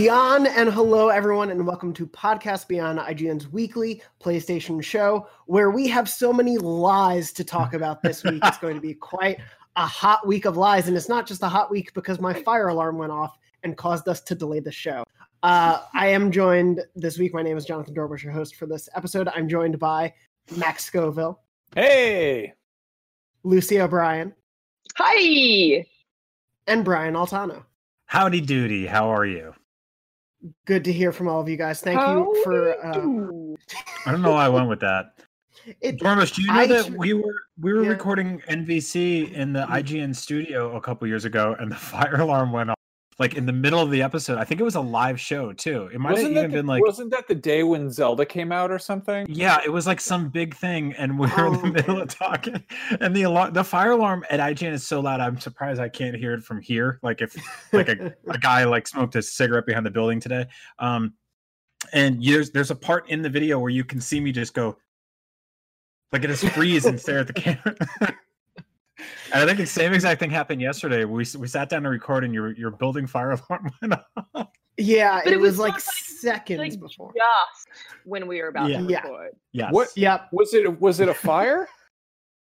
Beyond and hello, everyone, and welcome to Podcast Beyond, IGN's weekly PlayStation show, where we have so many lies to talk about this week. it's going to be quite a hot week of lies, and it's not just a hot week because my fire alarm went off and caused us to delay the show. Uh, I am joined this week. My name is Jonathan Dornbush, your host for this episode. I'm joined by Max Scoville, Hey, Lucy O'Brien, Hi. and Brian Altano. Howdy doody, how are you? Good to hear from all of you guys. Thank How you for. do Uh. I don't know why I went with that. it, Dormus, do you know I that we were we were Yeah. recording NVC in the IGN studio a couple years ago and the fire alarm went off like in the middle of the episode. I think it was a live show too. It might have wasn't even the, been like wasn't that the day when Zelda came out or something? yeah, it was like some big thing, and we were in Oh, the middle of talking, and the alarm, the fire alarm at IGN is so loud. I'm surprised I can't hear it from here. Like if like a, a guy like smoked a cigarette behind the building today. Um, and there's there's a part in the video where you can see me just go, like it just freeze and stare at the camera. and I think the same exact thing happened yesterday. We we sat down to record, and your your building fire alarm went off. yeah, But it, it was, was like like- seconds Like before. just when we were about Yeah. to Yeah. record. Yes. What- Yep. Was it was it a fire?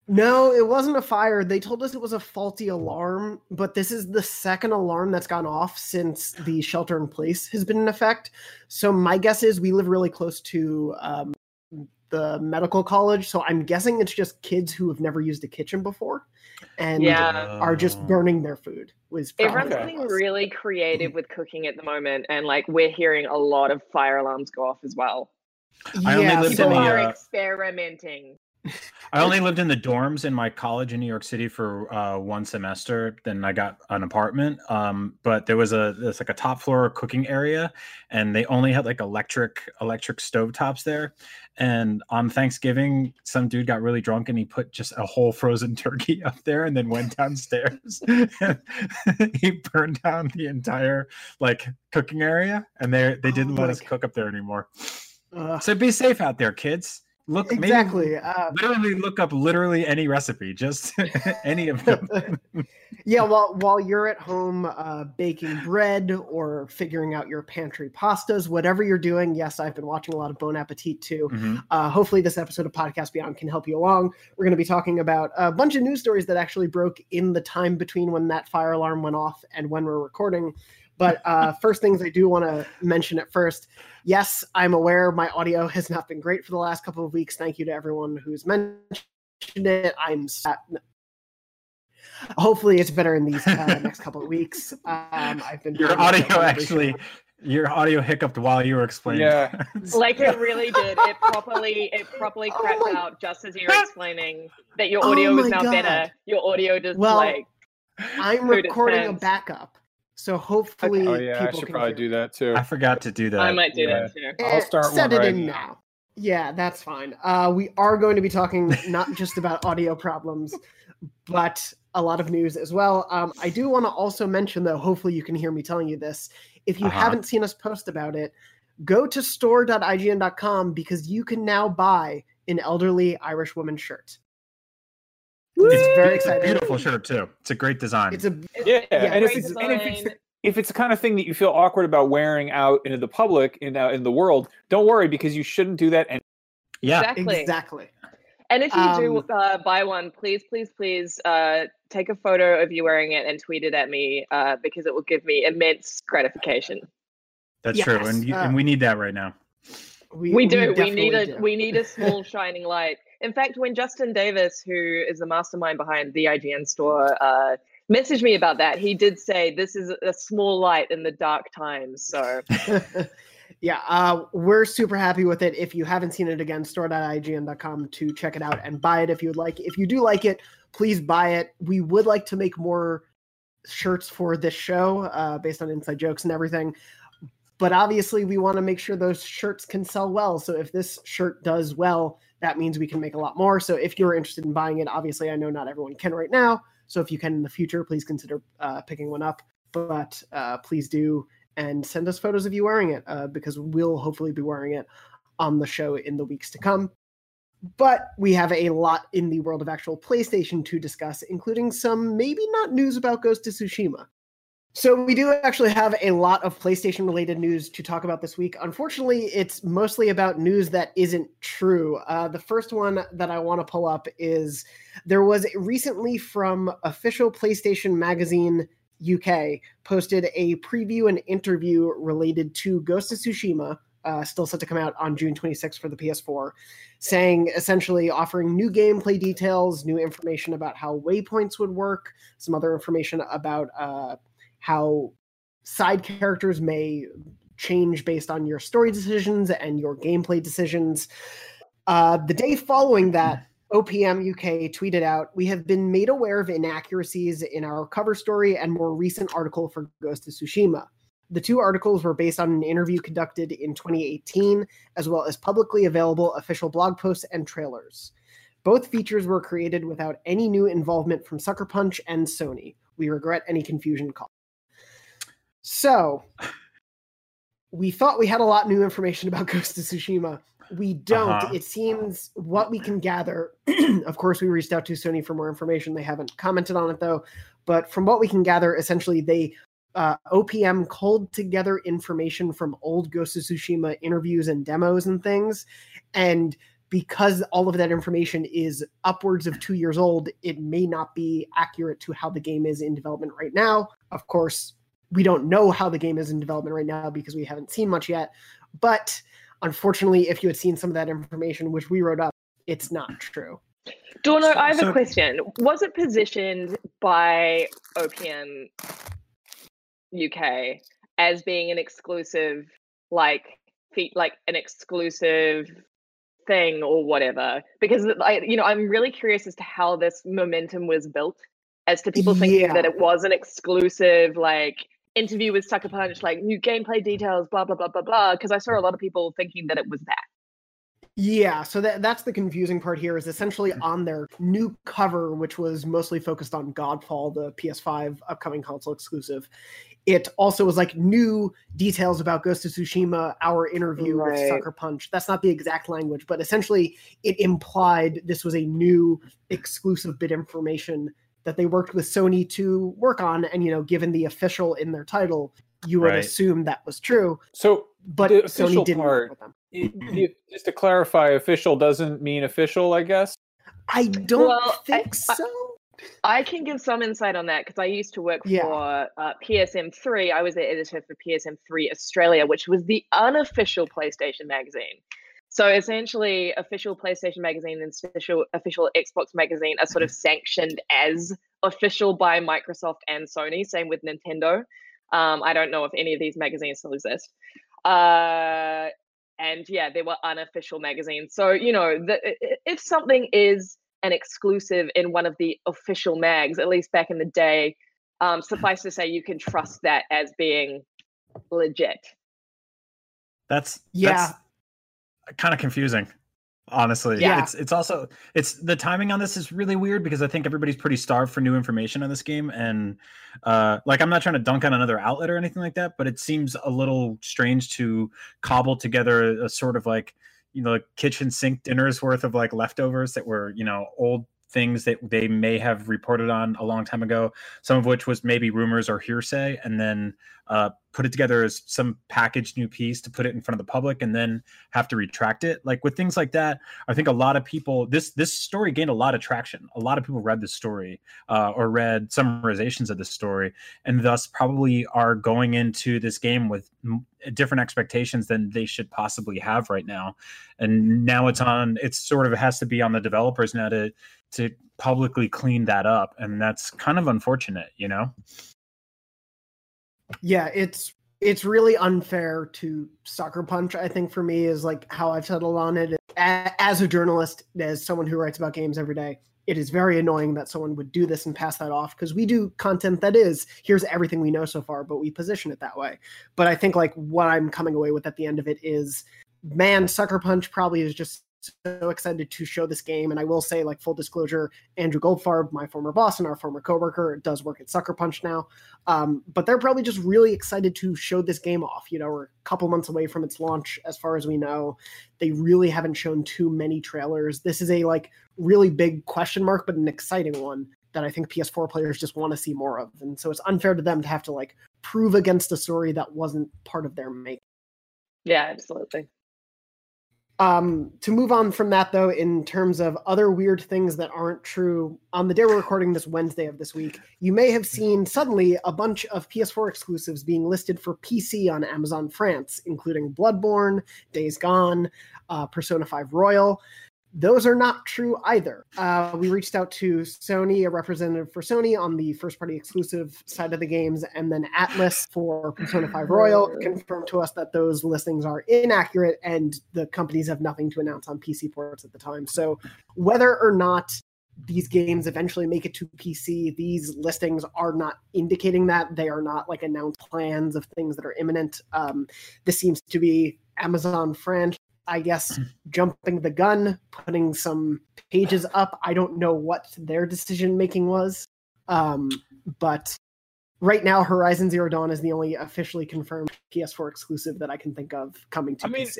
No, it wasn't a fire. They told us it was a faulty alarm, but this is the second alarm that's gone off since the shelter in place has been in effect. So my guess is we live really close to um, the medical college, so I'm guessing it's just kids who have never used a kitchen before and Yeah. are just Oh. burning their food. Was probably Everyone's what it getting really creative with cooking at the moment, and like we're hearing a lot of fire alarms go off as well. I only yeah, lived in People so the, are uh, experimenting. I only lived in the dorms in my college in New York City for uh, one semester. Then I got an apartment. Um, but there was a there's like a top floor cooking area, and they only had like electric electric stovetops there. And on Thanksgiving, some dude got really drunk and he put just a whole frozen turkey up there, and then went downstairs. he burned down the entire like cooking area, and they they Oh didn't let us God. cook up there anymore. Ugh, So be safe out there, kids. Look maybe- exactly. Uh, literally look up literally any recipe, just any of them. yeah, while while you're at home uh, baking bread or figuring out your pantry pastas, whatever you're doing, yes, I've been watching a lot of Bon Appetit too. Mhm. Uh, hopefully, this episode of Podcast Beyond can help you along. We're going to be talking about a bunch of news stories that actually broke in the time between when that fire alarm went off and when we're recording. But uh, first things I do want to mention at first. Yes, I'm aware my audio has not been great for the last couple of weeks. Thank you to everyone who's mentioned it. I'm sad. Hopefully, it's better in these uh, next couple of weeks. Um, I've been Your audio actually, show. your audio hiccuped while you were explaining. Yeah. Like it really did. It properly it properly Oh my- out just as you were explaining that your Oh audio is my now God. better. Your audio just Well, like I'm recording a backup, so hopefully, Oh yeah, I people should can probably hear do that too. I forgot to do that. I might do yeah. that too. I'll Eh, start set one it right in now. now. Yeah, that's fine. Uh, we are going to be talking not just about audio problems, but a lot of news as well. Um, I do want to also mention, though, hopefully you can hear me telling you this. If you Uh-huh. haven't seen us post about it, go to store.ign.com because you can now buy an elderly Irish woman shirt. It's very It's a exciting. beautiful shirt too. It's a great design. It's a Yeah, and if great it's and if it's if it's the kind of thing that you feel awkward about wearing out into the public in uh, in the world, don't worry because you shouldn't do that. And yeah. Exactly. exactly. And if you do Um, uh, buy one, please, please, please uh, take a photo of you wearing it and tweet it at me uh, because it will give me immense gratification. That's true, and you, uh, and we need that right now. We do. We, definitely need a do. we need a small shining light. In fact, when Justin Davis, who is the mastermind behind the IGN store, uh, messaged me about that, he did say this is a small light in the dark times. So yeah, uh, we're super happy with it. If you haven't seen it again, store.ign.com to check it out and buy it if you would like. If you do like it, please buy it. We would like to make more shirts for this show uh, based on inside jokes and everything. But obviously, we want to make sure those shirts can sell well. So if this shirt does well, that means we can make a lot more. So if you're interested in buying it, obviously, I know not everyone can right now. So if you can in the future, please consider uh, picking one up. But uh, please do and send us photos of you wearing it uh, because we'll hopefully be wearing it on the show in the weeks to come. But we have a lot in the world of actual PlayStation to discuss, including some maybe not news about Ghost of Tsushima. So we do actually have a lot of PlayStation related news to talk about this week. Unfortunately, it's mostly about news that isn't true. Uh, the first one that I want to pull up is there was recently from official PlayStation Magazine UK posted a preview and interview related to Ghost of Tsushima, uh, still set to come out on June 26th for the PS4, saying essentially offering new gameplay details, new information about how waypoints would work, some other information about. Uh, how side characters may change based on your story decisions and your gameplay decisions. Uh, the day following that, OPM UK tweeted out, We have been made aware of inaccuracies in our cover story and more recent article for Ghost of Tsushima. The two articles were based on an interview conducted in 2018, as well as publicly available official blog posts and trailers. Both features were created without any new involvement from Sucker Punch and Sony. We regret any confusion caused. So we thought we had a lot new information about Ghost of Tsushima. We don't. Uh-huh. It seems what we can gather. of course, we reached out to Sony for more information. They haven't commented on it though. But from what we can gather, essentially they uh, OPM culled together information from old Ghost of Tsushima interviews and demos and things, and because all of that information is upwards of two years old, it may not be accurate to how the game is in development right now. Of course, we don't know how the game is in development right now because we haven't seen much yet. But unfortunately, if you had seen some of that information, which we wrote up, it's not true. Dorno, I have so, a question. Was it positioned by OPM UK as being an exclusive, like, like an exclusive thing or whatever? Because I, you know, I'm really curious as to how this momentum was built, as to people thinking yeah. that it was an exclusive, like interview with Sucker Punch, like new gameplay details, blah blah blah blah blah. Because I saw a lot of people thinking that it was that. Yeah, so that that's the confusing part here is essentially mm. on their new cover, which was mostly focused on Godfall, the PS5 upcoming console exclusive. It also was like new details about Ghost of Tsushima, our interview right. with Sucker Punch. That's not the exact language, but essentially it implied this was a new exclusive bit information that they worked with Sony to work on. And, you know, given the official in their title, you would right. assume that was true. So, but Sony didn't part, work with them. It, just to clarify, official doesn't mean official, I guess. I don't well, think I, so. I, I, can give some insight on that because I used to work yeah. for uh, PSM3. I was the editor for PSM3 Australia, which was the unofficial PlayStation magazine. So essentially, official PlayStation Magazine and official official Xbox Magazine are sort of sanctioned as official by Microsoft and Sony. Same with Nintendo. Um, I don't know if any of these magazines still exist. Uh, and yeah, they were unofficial magazines. So you know, the, if something is an exclusive in one of the official mags, at least back in the day, um, suffice to say, you can trust that as being legit. That's yeah. That's, kind of confusing honestly. Yeah. It's it's also it's the timing on this is really weird because i think everybody's pretty starved for new information on this game and uh like i'm not trying to dunk on another outlet or anything like that but it seems a little strange to cobble together a, a sort of like you know kitchen sink dinners worth of like leftovers that were you know old things that they may have reported on a long time ago, some of which was maybe rumors or hearsay, and then uh, put it together as some packaged new piece to put it in front of the public and then have to retract it. Like with things like that, I think a lot of people this this story gained a lot of traction. A lot of people read the story uh, or read summarizations of the story, and thus probably are going into this game with different expectations than they should possibly have right now. And now it's on. It's sort of has to be on the developers now to to publicly clean that up and that's kind of unfortunate you know? Yeah it's it's really unfair to sucker punch i think for me is like how i've settled on it. As a journalist as someone who writes about games every day it is very annoying that someone would do this and pass that off because we do content that is here's everything we know so far but we position it that way. But i think like what i'm coming away with at the end of it is man sucker punch probably is just so excited to show this game. And I will say, like full disclosure, Andrew Goldfarb, my former boss and our former coworker, does work at Sucker Punch now. Um, but they're probably just really excited to show this game off. You know, we're a couple months away from its launch, as far as we know. They really haven't shown too many trailers. This is a like really big question mark, but an exciting one that I think PS4 players just want to see more of. And so it's unfair to them to have to like prove against a story that wasn't part of their make. Yeah, absolutely. Um, to move on from that, though, in terms of other weird things that aren't true, on the day we're recording this Wednesday of this week, you may have seen suddenly a bunch of PS4 exclusives being listed for PC on Amazon France, including Bloodborne, Days Gone, uh, Persona 5 Royal those are not true either. Uh, we reached out to Sony, a representative for Sony on the first party exclusive side of the games, and then Atlus for Persona 5 Royal confirmed to us that those listings are inaccurate and the companies have nothing to announce on PC ports at the time. So, whether or not these games eventually make it to PC, these listings are not indicating that. They are not like announced plans of things that are imminent. Um, this seems to be Amazon France I guess, jumping the gun, putting some pages up. I don't know what their decision making was. Um, but right now, Horizon Zero Dawn is the only officially confirmed PS4 exclusive that I can think of coming to I mean, PC.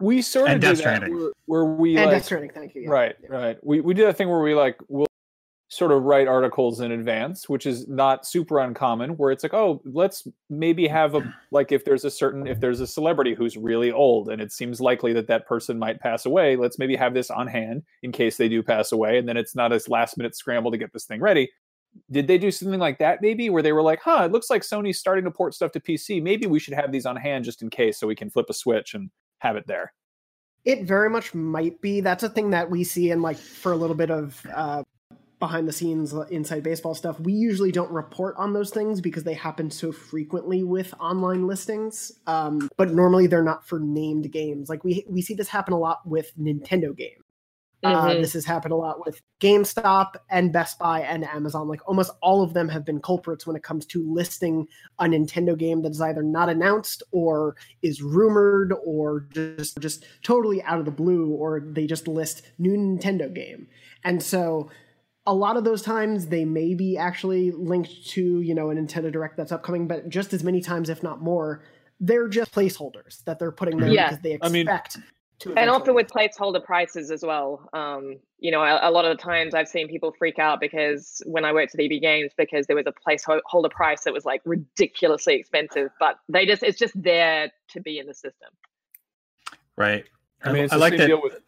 We sort of and do that where, where, we and like, Death Stranding, thank you. Yeah. Right, yeah. right. We we do that thing where we like we'll sort of write articles in advance, which is not super uncommon, where it's like, oh, let's maybe have a like if there's a certain if there's a celebrity who's really old and it seems likely that that person might pass away, let's maybe have this on hand in case they do pass away, and then it's not a last minute scramble to get this thing ready. Did they do something like that maybe where they were like, huh, it looks like Sony's starting to port stuff to PC. Maybe we should have these on hand just in case so we can flip a switch and have it there. It very much might be. That's a thing that we see in like for a little bit of uh, behind the scenes inside baseball stuff we usually don't report on those things because they happen so frequently with online listings um, but normally they're not for named games like we we see this happen a lot with nintendo games uh, mm-hmm. uh, this has happened a lot with GameStop and Best Buy and Amazon. Like almost all of them have been culprits when it comes to listing a Nintendo game that is either not announced or is rumored or just just totally out of the blue, or they just list new Nintendo game. And so a lot of those times they may be actually linked to you know a Nintendo Direct that's upcoming, but just as many times, if not more, they're just placeholders that they're putting there yeah. because they expect. I mean, and often with placeholder prices as well. Um, you know, a, a, lot of the times I've seen people freak out because when I worked at EB Games, because there was a placeholder price that was like ridiculously expensive, but they just it's just there to be in the system. Right. I mean, I like that. Deal with,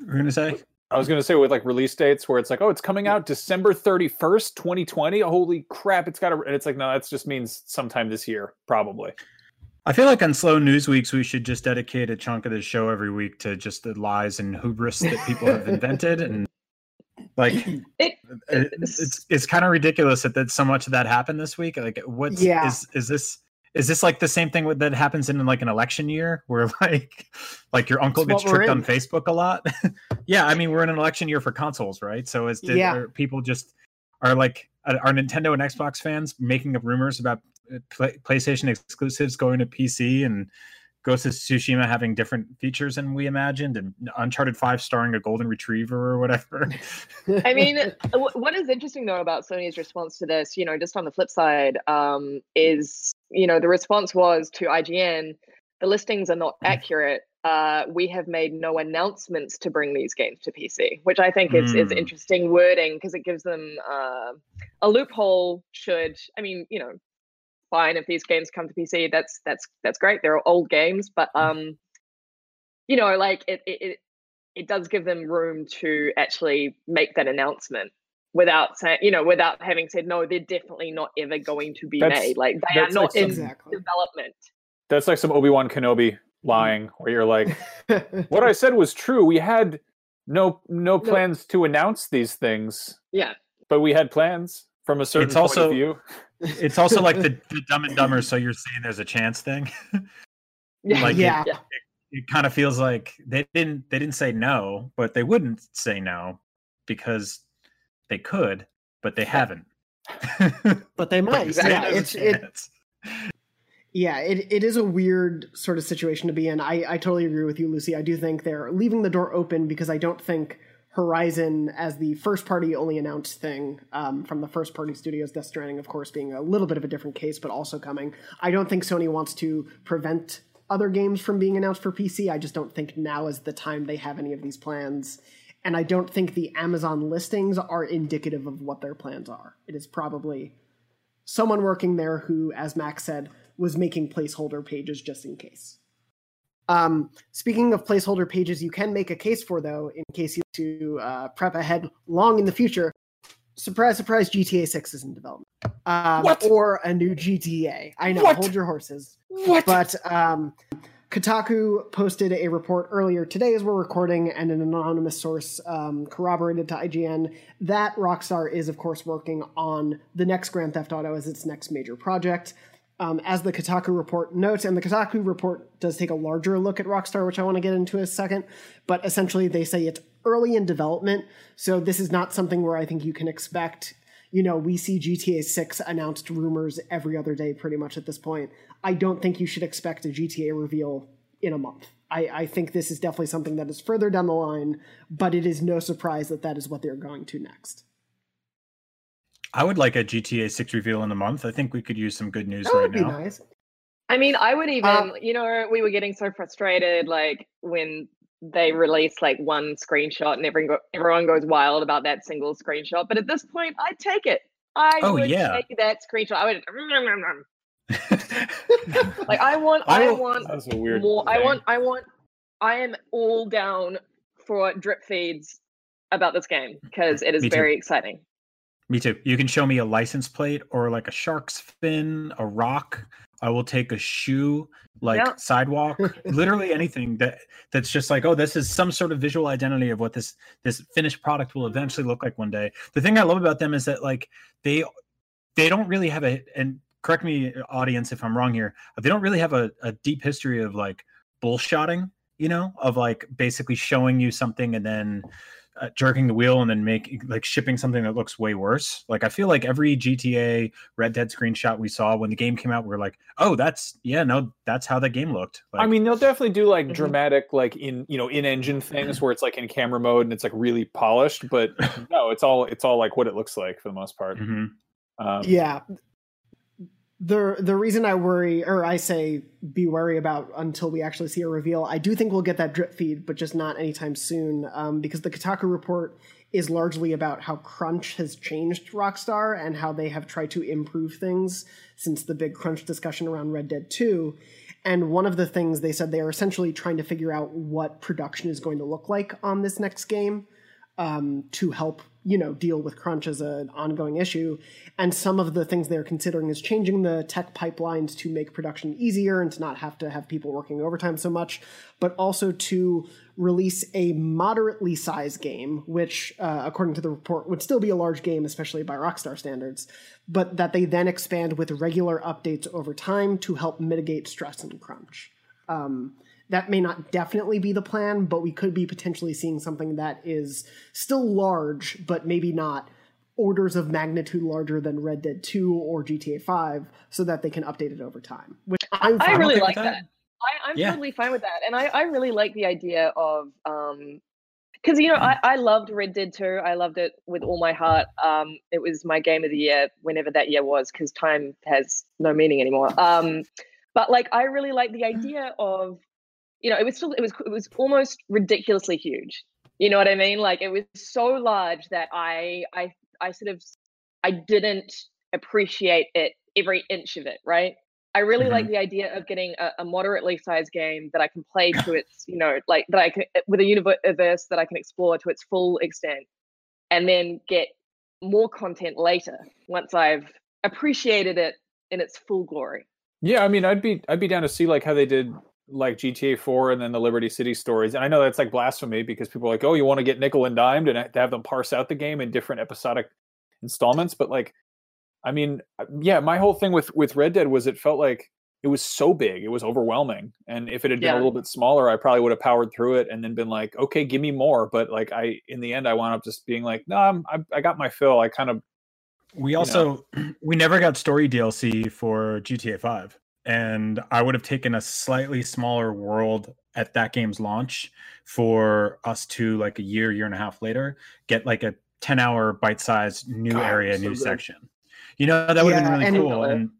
we're gonna say I was gonna say with like release dates where it's like, oh, it's coming out December thirty first, twenty twenty. Holy crap! It's got to, and it's like, no, that just means sometime this year, probably. I feel like on slow news weeks we should just dedicate a chunk of the show every week to just the lies and hubris that people have invented, and like it, it's it's kind of ridiculous that, that so much of that happened this week. Like, what's yeah. is is this? Is this like the same thing that happens in like an election year where like like your uncle gets tricked on facebook a lot? Yeah i mean we're in an election year for consoles right? So is did, yeah. people just are like are nintendo and xbox fans making up rumors about uh, play, playstation exclusives going to pc and Ghost of Tsushima having different features than we imagined, and Uncharted Five starring a golden retriever or whatever. I mean, what is interesting though about Sony's response to this, you know, just on the flip side, um, is you know the response was to IGN, the listings are not mm. accurate. Uh, we have made no announcements to bring these games to PC, which I think is, mm. is interesting wording because it gives them uh, a loophole. Should I mean, you know, fine if these games come to PC. That's that's that's great. They're old games, but mm. um, you know, like it it it does give them room to actually make that announcement without saying, you know, without having said no, they're definitely not ever going to be that's, made. Like they are not like in exactly. development. That's like some Obi Wan Kenobi mm. lying, where you're like, what I said was true. We had no no plans no. to announce these things. Yeah, but we had plans from a certain it's point also, of view. It's also like the, the Dumb and Dumber, so you're saying there's a chance thing. like yeah, it, it, it kind of feels like they didn't they didn't say no, but they wouldn't say no because they could, but they haven't. but they might. but yeah, it's it, yeah, it, it is a weird sort of situation to be in. I, I totally agree with you, Lucy. I do think they're leaving the door open because I don't think Horizon as the first party only announced thing um, from the first party studios, Death Stranding, of course, being a little bit of a different case, but also coming. I don't think Sony wants to prevent other games from being announced for PC. I just don't think now is the time they have any of these plans. And I don't think the Amazon listings are indicative of what their plans are. It is probably someone working there who, as Max said, was making placeholder pages just in case. Um, speaking of placeholder pages, you can make a case for though, in case you to uh, prep ahead long in the future. Surprise, surprise! GTA Six is in development, um, or a new GTA. I know, what? hold your horses. What? But um, Kotaku posted a report earlier today as we're recording, and an anonymous source um, corroborated to IGN that Rockstar is, of course, working on the next Grand Theft Auto as its next major project. Um, as the Kotaku report notes, and the Kotaku report does take a larger look at Rockstar, which I want to get into in a second, but essentially they say it's early in development, so this is not something where I think you can expect you know, we see GTA 6 announced rumors every other day pretty much at this point. I don't think you should expect a GTA reveal in a month. I, I think this is definitely something that is further down the line, but it is no surprise that that is what they're going to next. I would like a GTA 6 reveal in a month. I think we could use some good news that right would be now. Nice. I mean, I would even, um, you know, we were getting so frustrated like when they release like one screenshot and everyone, go, everyone goes wild about that single screenshot. But at this point, I'd take it. I oh, would yeah. take that screenshot. I would. like I want, I, I want that's a weird more. Thing. I want, I want, I am all down for drip feeds about this game because it is very exciting. Me too. You can show me a license plate or like a shark's fin, a rock, I will take a shoe, like yep. sidewalk, literally anything that that's just like, oh, this is some sort of visual identity of what this this finished product will eventually look like one day. The thing I love about them is that like they they don't really have a and correct me audience if I'm wrong here, they don't really have a, a deep history of like bullshotting, you know, of like basically showing you something and then uh, jerking the wheel and then make like shipping something that looks way worse. Like I feel like every GTA Red Dead screenshot we saw when the game came out, we are like, oh, that's yeah, no, that's how the game looked. Like, I mean, they'll definitely do like mm-hmm. dramatic, like in you know in engine things where it's like in camera mode and it's like really polished, but no, it's all it's all like what it looks like for the most part. Mm-hmm. Um, yeah, the the reason I worry or I say be wary about until we actually see a reveal, I do think we'll get that drip feed, but just not anytime soon, um, because the Kotaku report is largely about how crunch has changed Rockstar and how they have tried to improve things since the big crunch discussion around Red Dead 2. And one of the things they said they are essentially trying to figure out what production is going to look like on this next game um, to help you know deal with crunch as an ongoing issue. And some of the things they're considering is changing the tech pipelines to make production easier and to not have to have people working overtime so much but also to release a moderately sized game which uh, according to the report would still be a large game especially by rockstar standards but that they then expand with regular updates over time to help mitigate stress and crunch. Um, that may not definitely be the plan, but we could be potentially seeing something that is still large, but maybe not orders of magnitude larger than Red Dead 2 or GTA 5 so that they can update it over time. Which I'm I really like that. that. I, am yeah. totally fine with that. And I, I really like the idea of um because you know I, I loved Red Dead 2. I loved it with all my heart. Um it was my game of the year whenever that year was because time has no meaning anymore. Um but like I really like the idea of you know, it was still it was it was almost ridiculously huge. You know what I mean? Like it was so large that I I I sort of I didn't appreciate it every inch of it, right? I really mm-hmm. like the idea of getting a, a, moderately sized game that I can play to its, you know, like that I can with a universe that I can explore to its full extent, and then get more content later once I've appreciated it in its full glory. Yeah, I mean, I'd be I'd be down to see like how they did like GTA 4 and then the Liberty City stories. And I know that's like blasphemy because people are like, oh, you want to get nickel and dimed and have them parse out the game in different episodic installments. But like, I mean, uh, yeah, my whole thing with with Red Dead was it felt like it was so big, it was overwhelming. And if it had been yeah. a little bit smaller, I probably would have powered through it and then been like, okay, give me more. But like, I in the end, I wound up just being like, no, I'm, I, I got my fill. I kind of. We also know. we never got story DLC for GTA 5 and I would have taken a slightly smaller world at that game's launch for us to like a year, year and a half later, get like a 10 hour bite sized new God, area, so new good. section. You know, that would yeah, have been really cool. And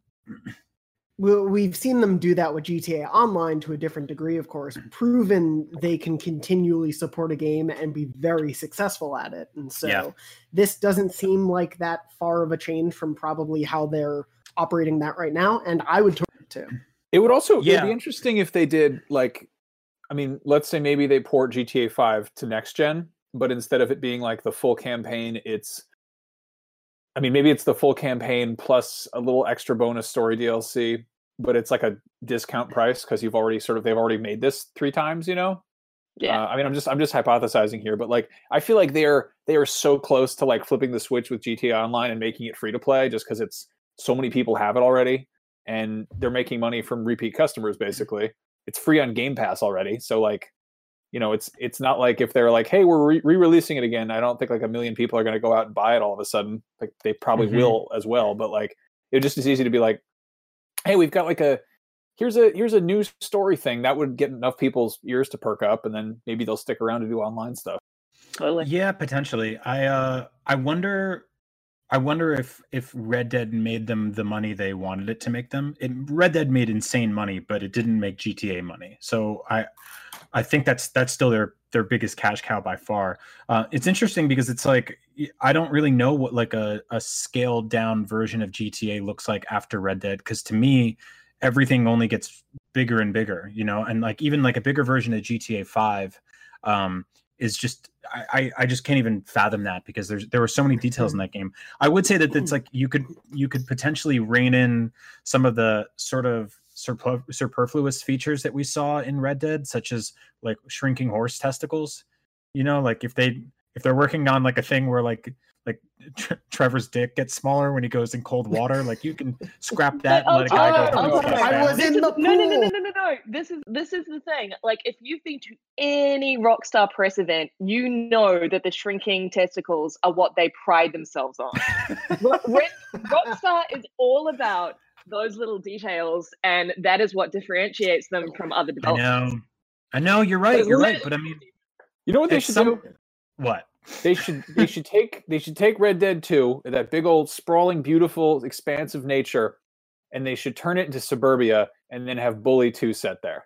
we've seen them do that with GTA Online to a different degree, of course, proven they can continually support a game and be very successful at it. And so yeah. this doesn't seem like that far of a change from probably how they're operating that right now. And I would it too. It would also yeah. it'd be interesting if they did like I mean, let's say maybe they port GTA 5 to next gen, but instead of it being like the full campaign, it's I mean, maybe it's the full campaign plus a little extra bonus story DLC, but it's like a discount price because you've already sort of they've already made this three times, you know. Yeah. Uh, I mean, I'm just I'm just hypothesizing here, but like I feel like they're they are so close to like flipping the switch with GTA Online and making it free to play, just because it's so many people have it already, and they're making money from repeat customers. Basically, it's free on Game Pass already, so like you know it's it's not like if they're like hey we're re-releasing it again i don't think like a million people are going to go out and buy it all of a sudden. Like they probably mm-hmm. will as well but like it just is easy to be like hey we've got like a here's a here's a new story thing. That would get enough people's ears to perk up and then maybe they'll stick around to do online stuff. Totally. Yeah potentially. I uh i wonder I wonder if if Red Dead made them the money they wanted it to make them. It, Red Dead made insane money, but it didn't make GTA money. So I I think that's that's still their their biggest cash cow by far. Uh, it's interesting because it's like I don't really know what like a, a scaled down version of GTA looks like after Red Dead because to me everything only gets bigger and bigger, you know, and like even like a bigger version of GTA Five um, is just I, I just can't even fathom that because there's there were so many details in mm-hmm. that game. I would say that it's mm. like you could you could potentially rein in some of the sort of superfluous features that we saw in Red Dead, such as like shrinking horse testicles. You know, like if they if they're working on like a thing where like like Trevor's dick gets smaller when he goes in cold water. Like you can scrap that and let a guy go. Oh, oh, oh, oh, I was in the pool. No, no, no, no, no, no, no. This is this is the thing. Like if you've been to any Rockstar press event, you know that the shrinking testicles are what they pride themselves on. Rockstar is all about those little details, and that is what differentiates them from other developers. I know. I know you're right. You're right, but I mean, you know what they should some... do? What? They should they should take they should take Red Dead 2, that big old sprawling, beautiful, expansive nature, and they should turn it into suburbia and then have Bully 2 set there.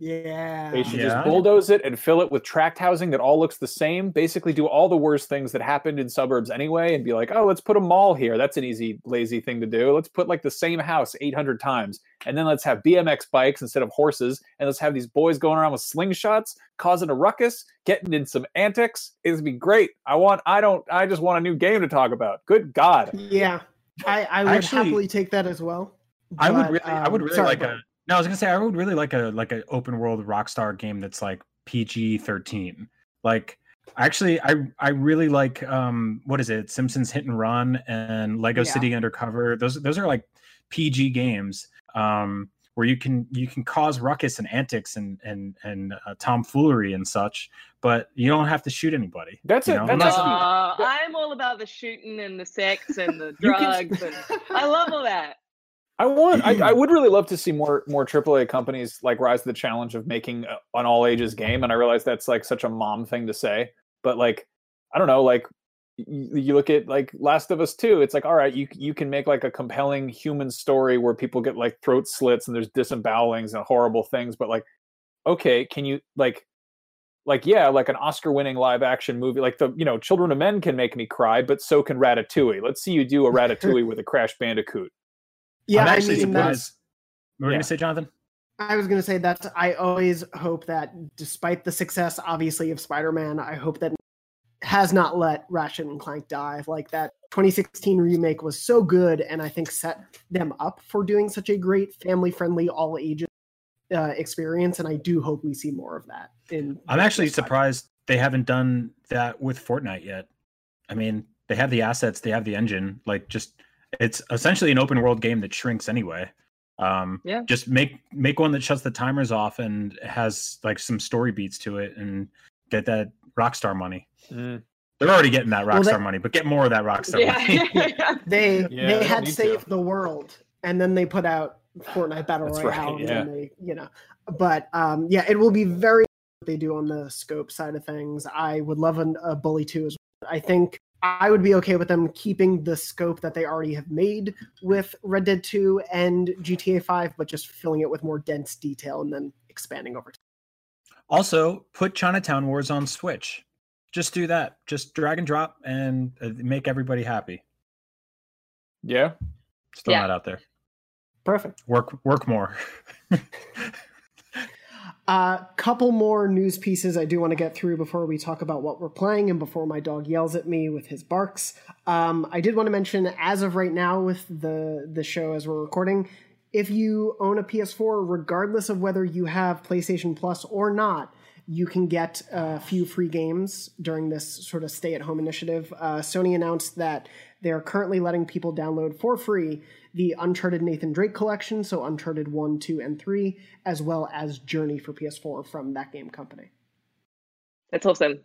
Yeah. They should yeah. just bulldoze it and fill it with tract housing that all looks the same. Basically, do all the worst things that happened in suburbs anyway and be like, oh, let's put a mall here. That's an easy, lazy thing to do. Let's put like the same house 800 times. And then let's have BMX bikes instead of horses. And let's have these boys going around with slingshots, causing a ruckus, getting in some antics. It'd be great. I want, I don't, I just want a new game to talk about. Good God. Yeah. I, I would Actually, happily take that as well. But, I would really, um, I would really sorry, like a no, I was gonna say I would really like a like an open world Rockstar game that's like PG thirteen. Like actually, I I really like um what is it? Simpsons Hit and Run and Lego yeah. City Undercover. Those those are like PG games. Um, where you can you can cause ruckus and antics and and and uh, tomfoolery and such, but you don't have to shoot anybody. That's it. That's uh, I'm all about the shooting and the sex and the drugs. and I love all that. I want. I, I, would really love to see more more AAA companies like rise to the challenge of making an all ages game. And I realize that's like such a mom thing to say, but like, I don't know. Like, you, you look at like Last of Us Two. It's like, all right, you you can make like a compelling human story where people get like throat slits and there's disembowelings and horrible things. But like, okay, can you like like yeah like an oscar winning live action movie like the you know children of men can make me cry but so can ratatouille let's see you do a ratatouille with a crash bandicoot yeah, I'm actually I mean, surprised. What were yeah. going to say, Jonathan? I was going to say that I always hope that, despite the success, obviously, of Spider-Man, I hope that has not let Ratchet and Clank die. Like that 2016 remake was so good, and I think set them up for doing such a great family-friendly, all ages uh, experience. And I do hope we see more of that. In I'm actually surprised they haven't done that with Fortnite yet. I mean, they have the assets, they have the engine. Like, just it's essentially an open world game that shrinks anyway. Um, yeah. Just make make one that shuts the timers off and has like some story beats to it, and get that Rockstar money. Mm. They're already getting that Rockstar well, money, but get more of that Rockstar yeah. money. they yeah, they had saved the world, and then they put out Fortnite Battle That's Royale, right, yeah. and they you know. But um, yeah, it will be very what they do on the scope side of things. I would love an, a Bully too. as well. I think I would be okay with them keeping the scope that they already have made with Red Dead 2 and GTA 5, but just filling it with more dense detail and then expanding over time. Also, put Chinatown Wars on Switch. Just do that. Just drag and drop and uh, make everybody happy. Yeah. Still yeah. not out there. Perfect. Work work more. A uh, couple more news pieces I do want to get through before we talk about what we're playing and before my dog yells at me with his barks. Um, I did want to mention, as of right now, with the the show as we're recording, if you own a PS4, regardless of whether you have PlayStation Plus or not, you can get a few free games during this sort of stay at home initiative. Uh, Sony announced that they're currently letting people download for free the Uncharted Nathan Drake collection, so Uncharted 1, 2, and 3, as well as Journey for PS4 from that game company. That's awesome.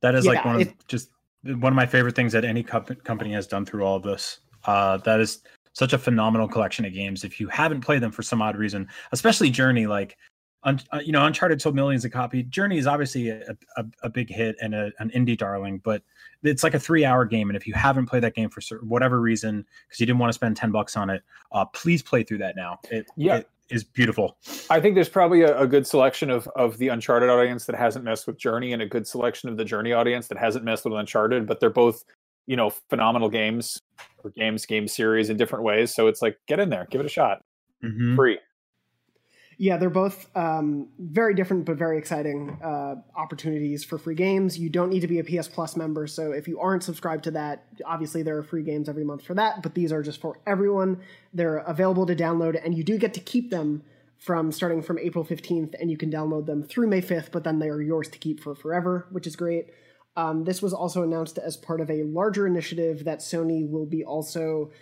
That is yeah, like one of just one of my favorite things that any company has done through all of this. Uh, that is such a phenomenal collection of games. If you haven't played them for some odd reason, especially Journey, like Un, uh, you know, Uncharted sold millions of copies. Journey is obviously a, a, a big hit and a, an indie darling, but it's like a three-hour game. And if you haven't played that game for whatever reason, because you didn't want to spend ten bucks on it, uh, please play through that now. It, yeah. It is beautiful. I think there's probably a, a, good selection of of the Uncharted audience that hasn't messed with Journey, and a good selection of the Journey audience that hasn't messed with Uncharted. But they're both, you know, phenomenal games or games, game series in different ways. So it's like get in there, give it a shot, mm-hmm. free yeah, they're both um, very different but very exciting uh, opportunities for free games. You don't need to be a PS Plus member, so if you aren't subscribed to that, obviously there are free games every month for that. But these are just for everyone. They're available to download, and you do get to keep them from starting from April fifteenth, and you can download them through May fifth. But then they are yours to keep for forever, which is great. Um, this was also announced as part of a larger initiative that Sony will be also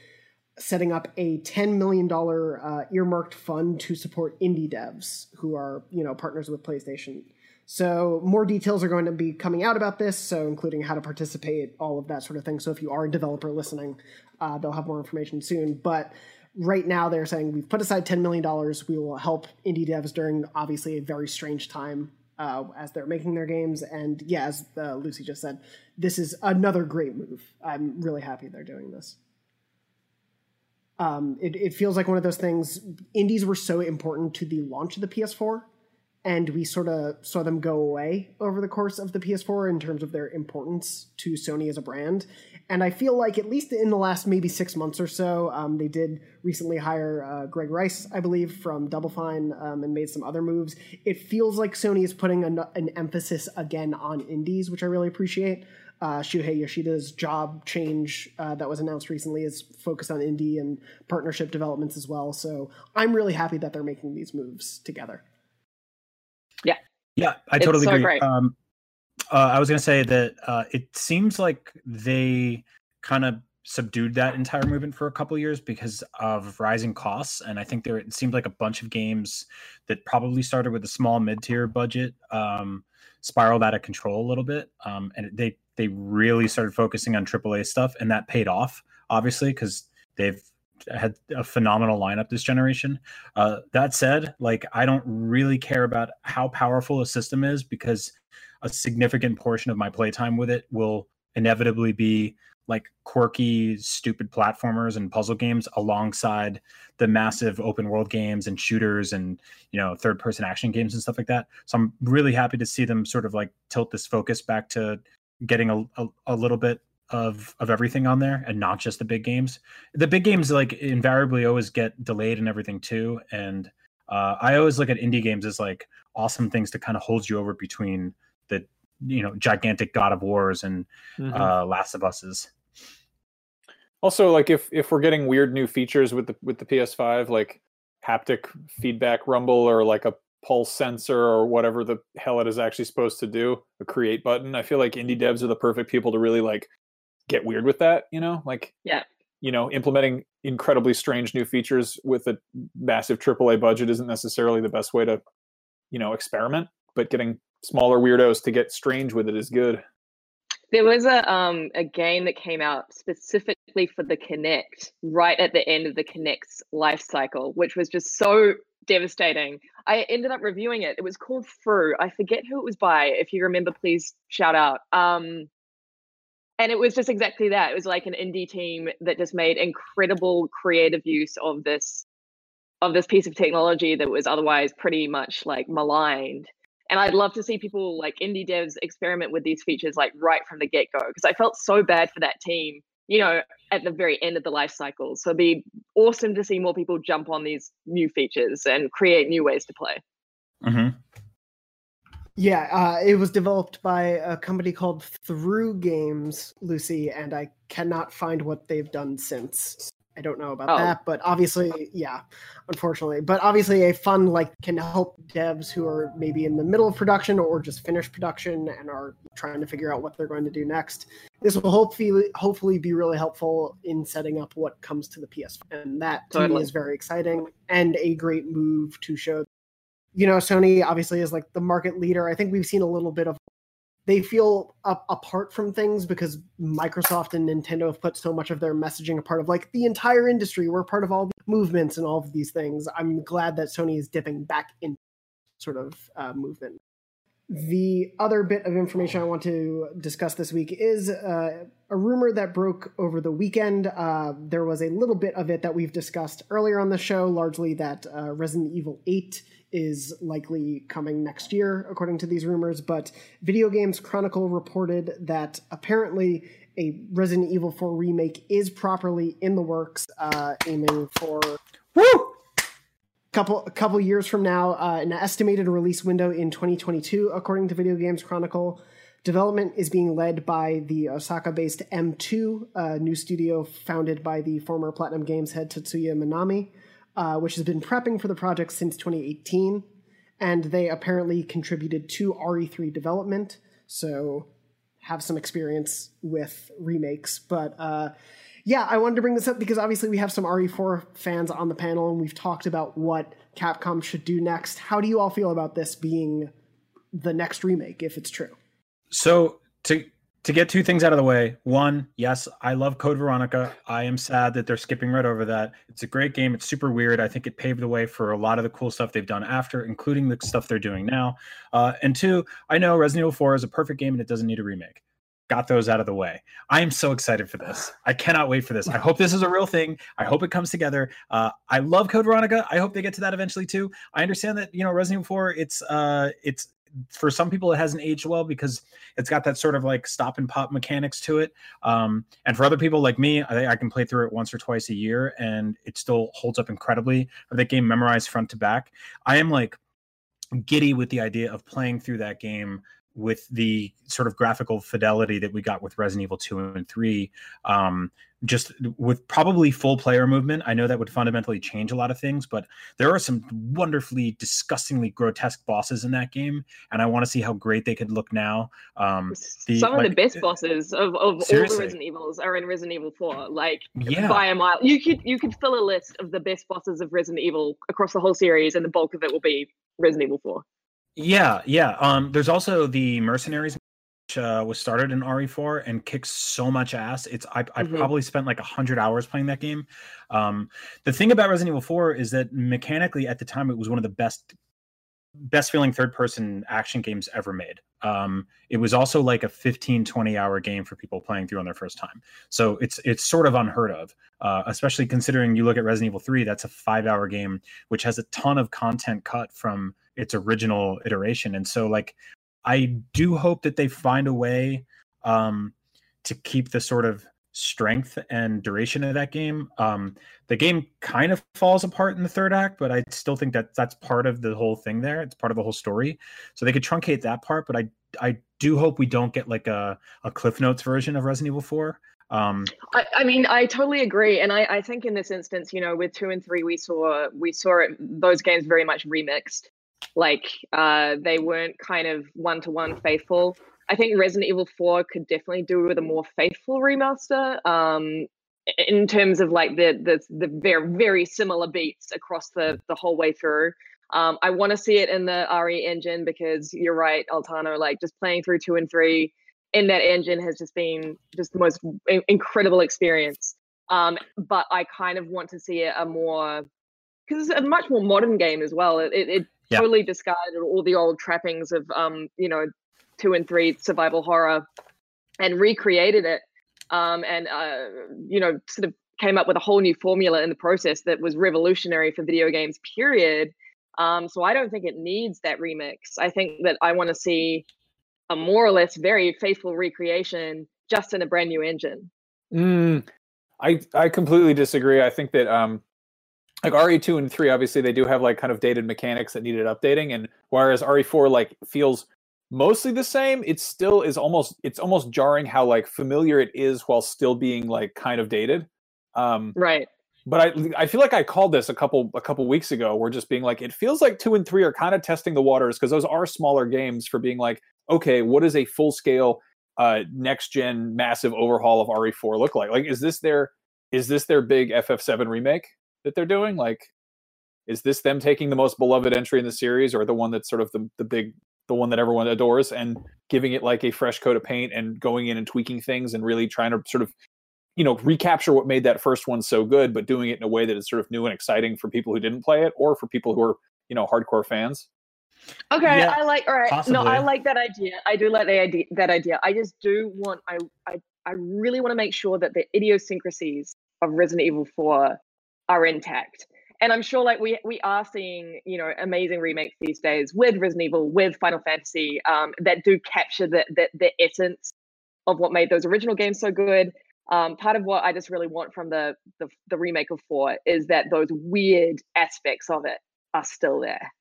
setting up a $10 million uh, earmarked fund to support indie devs who are, you know, partners with PlayStation. So more details are going to be coming out about this, so including how to participate, all of that sort of thing. So if you are a developer listening, uh, they'll have more information soon. But right now they're saying we've put aside $10 million. We will help indie devs during obviously a very strange time uh, as they're making their games. And yeah, as uh, Lucy just said, this is another great move. I'm really happy they're doing this. Um, it, it feels like one of those things. Indies were so important to the launch of the PS4, and we sort of saw them go away over the course of the PS4 in terms of their importance to Sony as a brand. And I feel like, at least in the last maybe six months or so, um, they did recently hire uh, Greg Rice, I believe, from Double Fine um, and made some other moves. It feels like Sony is putting an, an emphasis again on indies, which I really appreciate uh, Shuhei Yoshida's job change uh, that was announced recently is focused on indie and partnership developments as well. So I'm really happy that they're making these moves together. Yeah. I totally so agree. Um, uh, I was going to say that uh, it seems like they kind of subdued that entire movement for a couple years because of rising costs and i think there it seemed like a bunch of games that probably started with a small mid-tier budget um, spiraled out of control a little bit um, and they they really started focusing on AAA stuff, and that paid off, obviously, because they've had a phenomenal lineup this generation. Uh, that said, like I don't really care about how powerful a system is because a significant portion of my playtime with it will inevitably be like quirky, stupid platformers and puzzle games alongside the massive open world games and shooters and you know third person action games and stuff like that. So I'm really happy to see them sort of like tilt this focus back to getting a, a, a, little bit of of everything on there and not just the big games the big games like invariably always get delayed and everything too and uh, i always look at indie games as like awesome things to kind of hold you over between the you know gigantic god of wars and mm-hmm. uh last of us's also like if if we're getting weird new features with the with the ps5 like haptic feedback rumble or like a pulse sensor or whatever the hell it is actually supposed to do, a create button. I feel like indie devs are the perfect people to really like get weird with that, you know? Like yeah. You know, implementing incredibly strange new features with a massive AAA budget isn't necessarily the best way to, you know, experiment, but getting smaller weirdos to get strange with it is good. There was a um a game that came out specifically for the Kinect right at the end of the Kinect's life cycle, which was just so devastating. I ended up reviewing it. It was called Fru. I forget who it was by. If you remember, please shout out. Um, and it was just exactly that. It was like an indie team that just made incredible creative use of this of this piece of technology that was otherwise pretty much like maligned. And I'd love to see people like indie devs experiment with these features like right from the get go because I felt so bad for that team, you know, at the very end of the life cycle. So it'd be awesome to see more people jump on these new features and create new ways to play. Mm-hmm. Yeah, uh, it was developed by a company called Through Games, Lucy, and I cannot find what they've done since. I don't know about oh. that, but obviously, yeah, unfortunately. But obviously, a fun like can help devs who are maybe in the middle of production or just finished production and are trying to figure out what they're going to do next. This will hopefully hopefully be really helpful in setting up what comes to the PS, and that to totally. me is very exciting and a great move to show you know, Sony obviously is like the market leader. I think we've seen a little bit of they feel up, apart from things because Microsoft and Nintendo have put so much of their messaging a part of like the entire industry. We're part of all the movements and all of these things. I'm glad that Sony is dipping back in sort of uh, movement. The other bit of information I want to discuss this week is uh, a rumor that broke over the weekend. Uh, there was a little bit of it that we've discussed earlier on the show, largely that uh, Resident Evil 8 is likely coming next year, according to these rumors. But Video Games Chronicle reported that apparently a Resident Evil 4 remake is properly in the works, uh, aiming for woo couple a couple years from now, uh, an estimated release window in 2022, according to Video Games Chronicle. Development is being led by the Osaka-based M-Two, a new studio founded by the former Platinum Games head Tatsuya Minami uh, which has been prepping for the project since 2018. And they apparently contributed to RE3 development, so have some experience with remakes. But uh, yeah, I wanted to bring this up because obviously we have some RE4 fans on the panel, and we've talked about what Capcom should do next. How do you all feel about this being the next remake, if it's true? So to get two things out of the way. One, yes, I love Code Veronica. I am sad that they're skipping right over that. It's a great game. It's super weird. I think it paved the way for a lot of the cool stuff they've done after, including the stuff they're doing now. Uh, and two, I know Resident Evil 4 is a perfect game and it doesn't need a remake. Got those out of the way. I am so excited for this. I cannot wait for this. I hope this is a real thing. I hope it comes together. Uh, I love Code Veronica. I hope they get to that eventually too. I understand that you know Resident Evil 4. It's uh, it's for some people it hasn't aged well because it's got that sort of like stop and pop mechanics to it. Um, and for other people like me I, I, can play through it once or twice a year and it still holds up incredibly. That game memorized front to back. I am like giddy with the idea of playing through that game with the sort of graphical fidelity that we got with Resident Evil 2 and 3, um, just with probably full player movement. I know that would fundamentally change a lot of things, but there are some wonderfully, disgustingly grotesque bosses in that game, and I want to see how great they could look now. Um, the, some of like, the best bosses of, of all the Resident Evils are in Resident Evil 4, like yeah. by a mile. You could you could fill a list of the best bosses of Resident Evil across the whole series, and the bulk of it will be Resident Evil 4. Yeah, yeah. Um, there's also the Mercenaries, which uh, was started in RE4 and kicks so much ass. It's I, I mm-hmm. probably spent like hundred hours playing that game. Um, the thing about Resident Evil 4 is that mechanically at the time it was one of the best best feeling third person action games ever made. Um, it was also like a 15, 20 hour game for people playing through on their first time. So it's it's sort of unheard of, uh, especially considering you look at Resident Evil 3, that's a five hour game, which has a ton of content cut from its original iteration. And so like I do hope that they find a way um, to keep the sort of strength and duration of that game. Um, the game kind of falls apart in the third act, but I still think that that's part of the whole thing there. It's part of the whole story. So they could truncate that part, but I I do hope we don't get like a, a Cliff Notes version of Resident Evil 4. Um, I, I, mean, I totally agree, and I, I think in this instance, you know, with two and three, we saw we saw it, those games very much remixed. Like uh, they weren't kind of one to one faithful. I think Resident Evil 4 could definitely do with a more faithful remaster. Um, in terms of like the the the very very similar beats across the the whole way through. Um, I want to see it in the RE engine because you're right, Altano. Like just playing through two and three in that engine has just been just the most incredible experience. Um, but I kind of want to see it a more because it's a much more modern game as well. It, it, it yeah. totally discarded all the old trappings of um, you know, two and three survival horror and recreated it um, and uh, you know sort of came up with a whole new formula in the process that was revolutionary for video games period. Um, so i don't think it needs that remix. I think that i want to see a more or less very faithful recreation just in a brand new engine. Mm, i i completely disagree. I think that um like re2 and 3 obviously they do have like kind of dated mechanics that needed updating and whereas re4 like feels mostly the same it still is almost it's almost jarring how like familiar it is while still being like kind of dated. Um right. but i i feel like i called this a couple a couple weeks ago we're just being like it feels like two and three are kind of testing the waters because those are smaller games for being like okay what is a full scale uh next gen massive overhaul of re4 look like? Like is this their is this their big ff7 remake that they're doing like is this them taking the most beloved entry in the series or the one that's sort of the, the big the one that everyone adores and giving it like a fresh coat of paint and going in and tweaking things and really trying to sort of you know recapture what made that first one so good but doing it in a way that is sort of new and exciting for people who didn't play it or for people who are you know hardcore fans? Okay yeah, i like all right possibly. no i like that idea. I do like the idea that idea. I just do want i i, I really want to make sure that the idiosyncrasies of resident evil 4 are intact and I'm sure like we we are seeing you know amazing remakes these days with Resident Evil, with Final Fantasy, um, that do capture the, the the essence of what made those original games so good. Um, part of what I just really want from the, the the remake of four is that those weird aspects of it are still there.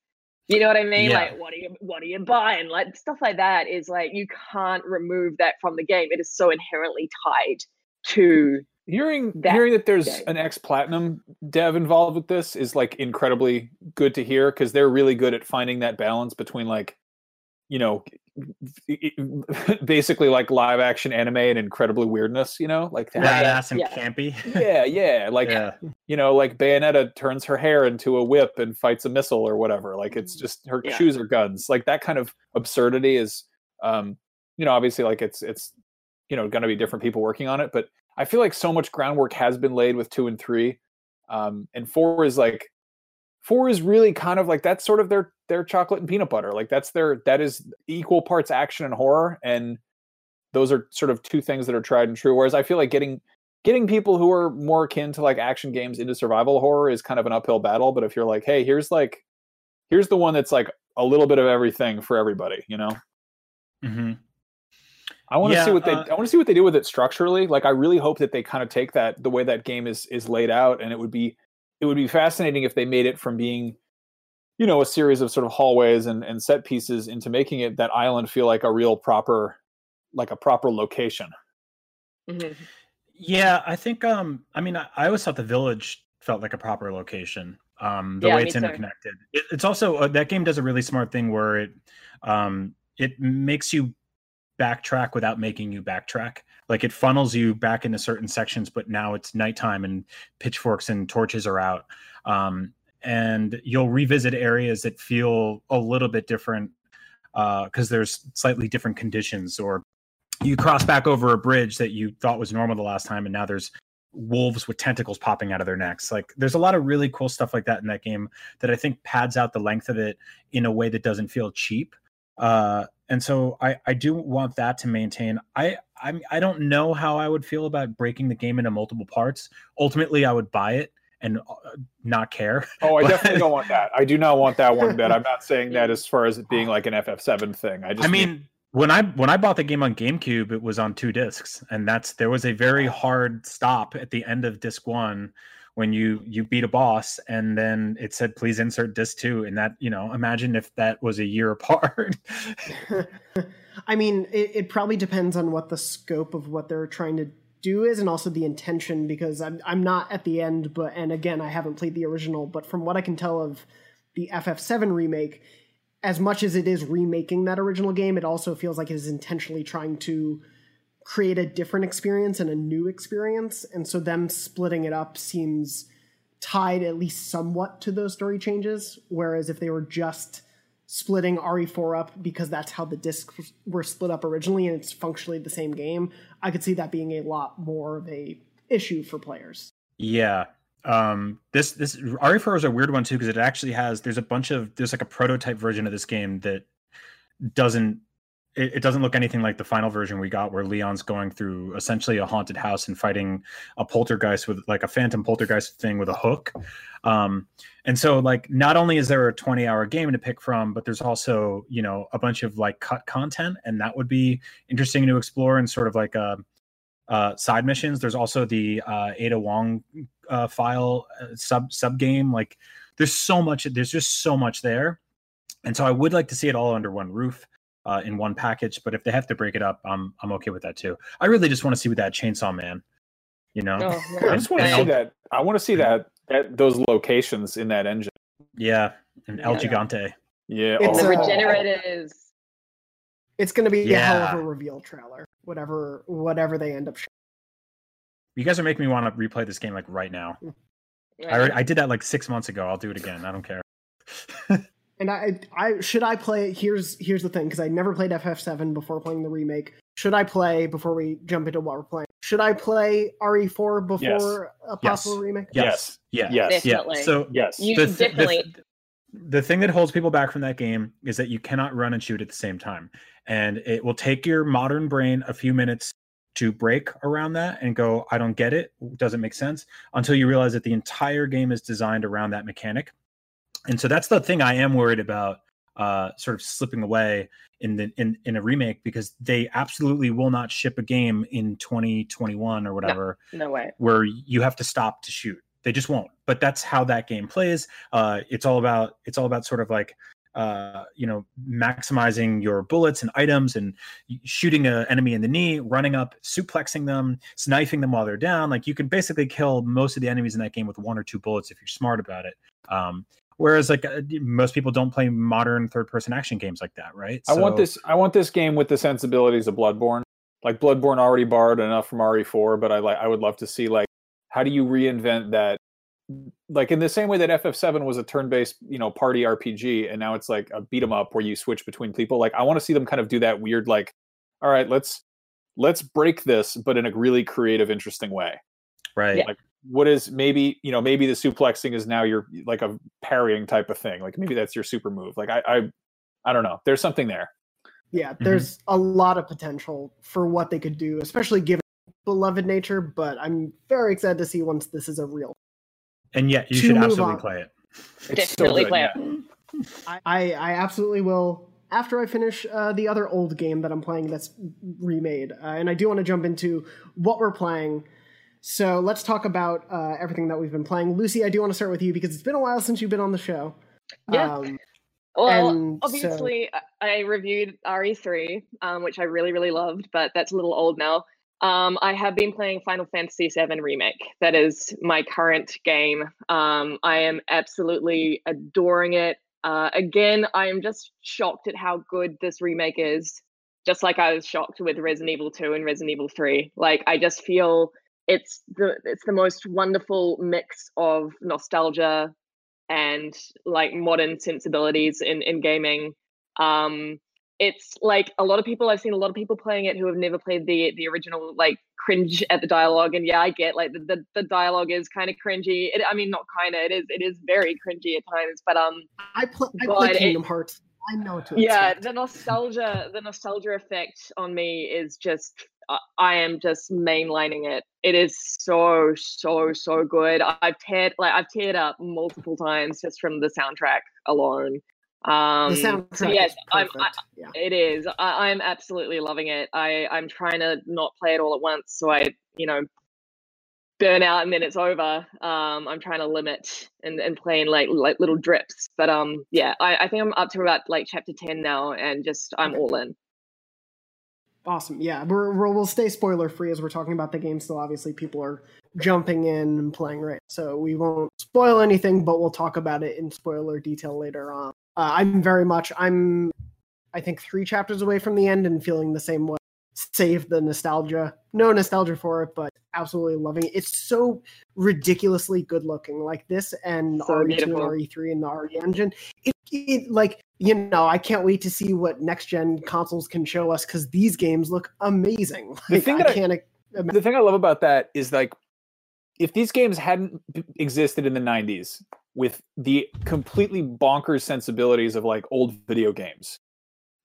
You know what I mean? Yeah. Like what are you what are you buying? Like stuff like that is like you can't remove that from the game. It is so inherently tied to hearing that hearing that there's day. an ex platinum dev involved with this is like incredibly good to hear because they're really good at finding that balance between like you know basically like live action anime and incredibly weirdness you know like badass and yeah. campy yeah yeah like yeah. you know like bayonetta turns her hair into a whip and fights a missile or whatever like it's just her yeah. shoes are guns like that kind of absurdity is um you know obviously like it's it's you know going to be different people working on it but I feel like so much groundwork has been laid with two and three, um, and four is like four is really kind of like that's sort of their their chocolate and peanut butter. Like that's their that is equal parts action and horror, and those are sort of two things that are tried and true. Whereas I feel like getting getting people who are more akin to like action games into survival horror is kind of an uphill battle. But if you're like, hey, here's like here's the one that's like a little bit of everything for everybody, you know. Mm-hmm. I want to yeah, see what they uh, I want to see what they do with it structurally. Like I really hope that they kind of take that the way that game is is laid out and it would be it would be fascinating if they made it from being you know a series of sort of hallways and and set pieces into making it that island feel like a real proper like a proper location. Mm-hmm. Yeah, I think um I mean I, I, always thought the village felt like a proper location. Um the yeah, way it's interconnected. It, it's also uh, that game does a really smart thing where it um it makes you backtrack without making you backtrack. Like it funnels you back into certain sections, but now it's nighttime and pitchforks and torches are out. Um, and you'll revisit areas that feel a little bit different because uh, there's slightly different conditions or you cross back over a bridge that you thought was normal the last time and now there's wolves with tentacles popping out of their necks like there's a lot of really cool stuff like that in that game that i think pads out the length of it in a way that doesn't feel cheap uh, and so I, I do want that to maintain. I I I don't know how I would feel about breaking the game into multiple parts. Ultimately, I would buy it and uh, not care. Oh, I but, definitely don't want that. I do not want that one bit. I'm not saying that as far as it being like an FF7 thing. I just I mean, when I when I bought the game on GameCube, it was on two discs, and that's there was a very hard stop at the end of disc one when you you beat a boss and then it said please insert disc 2 and that you know imagine if that was a year apart. I mean it, it, probably depends on what the scope of what they're trying to do is and also the intention because I'm, I'm not at the end but and again i haven't played the original but from what i can tell of the ff7 remake as much as it is remaking that original game it also feels like it is intentionally trying to create a different experience and a new experience. And so them splitting it up seems tied at least somewhat to those story changes. Whereas if they were just splitting RE4 up because that's how the discs were split up originally and it's functionally the same game, I could see that being a lot more of a issue for players. Yeah. Um, this this RE4 is a weird one too because it actually has there's a bunch of there's like a prototype version of this game that doesn't it, it, doesn't look anything like the final version we got, where Leon's going through essentially a haunted house and fighting a poltergeist with like a phantom poltergeist thing with a hook. Um, and so, like, not only is there a 20 hour game to pick from, but there's also, you know, a bunch of like cut content, and that would be interesting to explore and sort of like a, uh, side missions. There's also the uh, Ada Wong uh, file uh, sub sub game. Like, there's so much. There's just so much there, and so I would like to see it all under one roof uh, in one package. But if they have to break it up, I'm I'm okay with that too. I really just want to see what that Chainsaw Man, you know. Oh, yeah. I just want to see that. I want to see that, that those locations in that engine. Yeah, and El Gigante. Yeah, it's oh. the regenerators. It's going to be yeah. a hell of a reveal trailer. Whatever, whatever they end up. Showing. You guys are making me want to replay this game like right now. Yeah. I, I did that like six months ago. I'll do it again. I don't care. And I, I should I play? Here's here's the thing because I never played FF7 before playing the remake. Should I play before we jump into what we're playing? Should I play RE4 before yes. a possible yes. remake? Yes. Yes. Yes. Definitely. Yeah. So yes, you the, definitely. The, the thing that holds people back from that game is that you cannot run and shoot at the same time, and it will take your modern brain a few minutes to break around that and go, I don't get it, doesn't make sense, until you realize that the entire game is designed around that mechanic and so that's the thing I am worried about uh, sort of slipping away in the in, in a remake because they absolutely will not ship a game in 2021 or whatever. No, no way. Where you have to stop to shoot. They just won't. But that's how that game plays. Uh, it's all about it's all about sort of like uh, you know maximizing your bullets and items and shooting an enemy in the knee, running up, suplexing them, sniping them while they're down. Like you can basically kill most of the enemies in that game with one or two bullets if you're smart about it. Um, Whereas like uh, most people don't play modern third person action games like that, right? I want this I want this game with the sensibilities of Bloodborne. Like Bloodborne already borrowed enough from RE4, but I like I would love to see like how do you reinvent that like in the same way that FF7 was a turn-based, you know, party RPG and now it's like a beat 'em up where you switch between people. Like I want to see them kind of do that weird like all right, let's let's break this but in a really creative interesting way. Right. Like what is maybe you know maybe the suplexing is now your like a parrying type of thing like maybe that's your super move like i i, I don't know there's something there yeah mm-hmm. there's mm-hmm. a lot of potential for what they could do especially given beloved nature but i'm very excited to see once this is a real and yet you should absolutely on. play it it's definitely so play it I, I absolutely will after I finish uh, the other old game that I'm playing that's remade. Uh, and I do want to jump into what we're playing so let's talk about uh, everything that we've been playing. Lucy, I do want to start with you because it's been a while since you've been on the show. Yeah. Um, well, obviously, so... I reviewed RE3, um, which I really, really loved, but that's a little old now. Um, I have been playing Final Fantasy VII Remake. That is my current game. Um, I am absolutely adoring it. Uh, again, I am just shocked at how good this remake is. Just like I was shocked with Resident Evil 2 and Resident Evil 3. Like, I just feel it's the it's the most wonderful mix of nostalgia and like modern sensibilities in in gaming. Um it's like a lot of people i've seen a lot of people playing it who have never played the the original like cringe at the dialogue and yeah i get like the the, the dialogue is kind of cringy. It, i mean not kind of it is it is very cringy at times but um i play i play kingdom it, hearts. I know to yeah expect. the nostalgia the nostalgia effect on me is just I am just mainlining it. It is so so so good. I've teared like I've teared up multiple times just from the soundtrack alone. Um, the soundtrack so yes, I'm, I, yeah. it is. I, I'm absolutely loving it. I I'm trying to not play it all at once, so I you know burn out and then it's over. Um, I'm trying to limit and, and playing like like little drips. But um, yeah, I, I think I'm up to about like chapter ten now, and just I'm all in. Awesome. Yeah, we're, we will stay spoiler free as we're talking about the game. Still, obviously, people are jumping in and playing right, so we won't spoil anything, but we'll talk about it in spoiler detail later on. Uh, I'm very much. I'm, I think, three chapters away from the end and feeling the same way. Save the nostalgia. No nostalgia for it, but absolutely loving it. It's so ridiculously good looking. Like this and so RE2 beautiful. and RE3 and the RE engine. It, it like you know, I can't wait to see what next gen consoles can show us because these games look amazing. Like, the thing I can't. I, the thing I love about that is like, if these games hadn't existed in the '90s with the completely bonkers sensibilities of like old video games,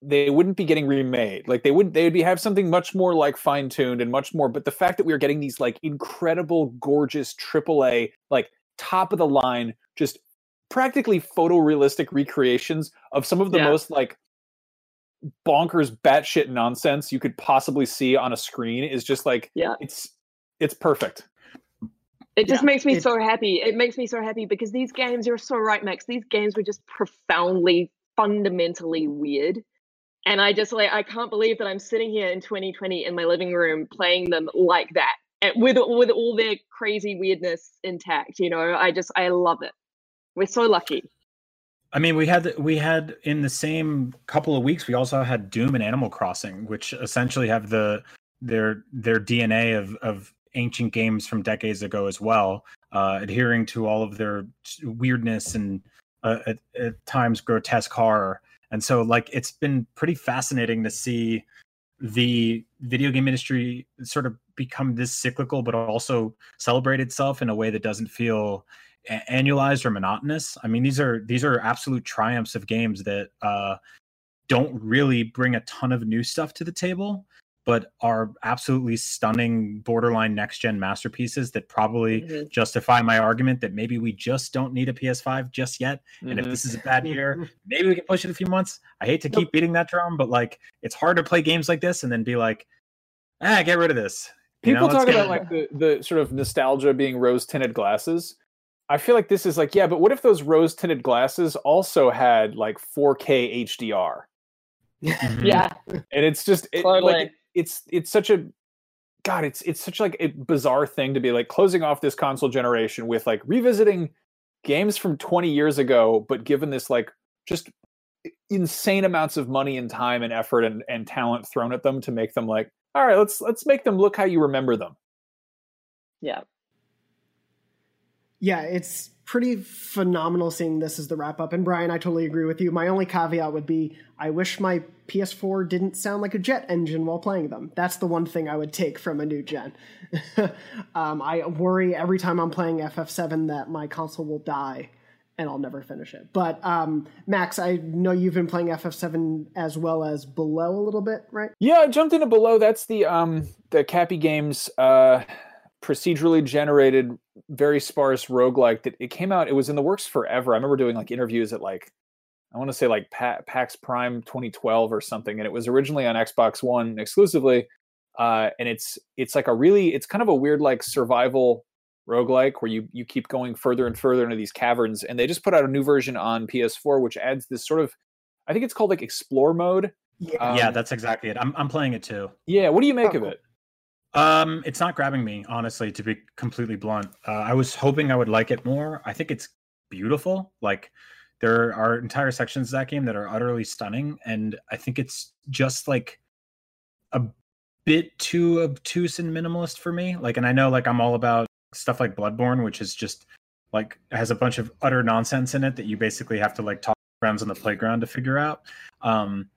they wouldn't be getting remade. Like they would they would be have something much more like fine tuned and much more. But the fact that we are getting these like incredible, gorgeous AAA, like top of the line, just practically photorealistic recreations of some of the yeah. most like bonkers batshit nonsense you could possibly see on a screen is just like yeah it's it's perfect it just yeah, makes me so happy it makes me so happy because these games you're so right max these games were just profoundly fundamentally weird and i just like i can't believe that i'm sitting here in 2020 in my living room playing them like that with with all their crazy weirdness intact you know? I just i love it. We're so lucky. I mean, we had we had in the same couple of weeks, we also had Doom and Animal Crossing, which essentially have the their their DNA of of ancient games from decades ago as well, uh, adhering to all of their weirdness and uh, at, at times grotesque horror. And so, like, it's been pretty fascinating to see the video game industry sort of become this cyclical, but also celebrate itself in a way that doesn't feel annualized or monotonous. I mean, these are these are absolute triumphs of games that uh, don't really bring a ton of new stuff to the table, but are absolutely stunning borderline next gen masterpieces that probably mm-hmm. justify my argument that maybe we just don't need a PS5 just yet. Mm-hmm. And if mm-hmm. this is a bad year, maybe we can push it a few months. I hate to keep beating that drum, but like it's hard to play games like this and then be like, ah, get rid of this. People know, talk about like the, the sort of nostalgia being rose tinted glasses. I feel like this is like, yeah, but what if those rose tinted glasses also had like 4K HDR? Mm-hmm. yeah. And it's just it, totally. like it's it's such a god, it's it's such like a bizarre thing to be like closing off this console generation with like revisiting games from 20 years ago, but given this like just insane amounts of money and time and effort and, and talent thrown at them to make them like, all right, let's let's make them look how you remember them. Yeah yeah, it's pretty phenomenal seeing this as the wrap up. And Brian, I totally agree with you. My only caveat would be I wish my PS4 didn't sound like a jet engine while playing them. That's the one thing I would take from a new gen. um, I worry every time I'm playing FF7 that my console will die and I'll never finish it. But um, Max, I know you've been playing FF7 as well as Below a little bit, right? Yeah, I jumped into Below. That's the um, the Capy Games. Uh procedurally generated, very sparse roguelike that it came out, it was in the works forever. I remember doing like interviews at like, I want to say like pa- PAX Prime 2012 or something. And it was originally on Xbox One exclusively. Uh, and it's it's like a really it's kind of a weird like survival roguelike where you you keep going further and further into these caverns and they just put out a new version on PS4 which adds this sort of I think it's called like explore mode. Yeah, um, yeah that's exactly it. I'm I'm playing it too. Yeah, what do you make oh, of it? Um, it's not grabbing me, honestly, to be completely blunt. Uh, I was hoping I would like it more. I think it's beautiful. Like there are entire sections of that game that are utterly stunning, and I think it's just like a bit too obtuse and minimalist for me. Like, and I know like I'm all about stuff like Bloodborne, which is just like has a bunch of utter nonsense in it that you basically have to like talk friends on the playground to figure out. Um,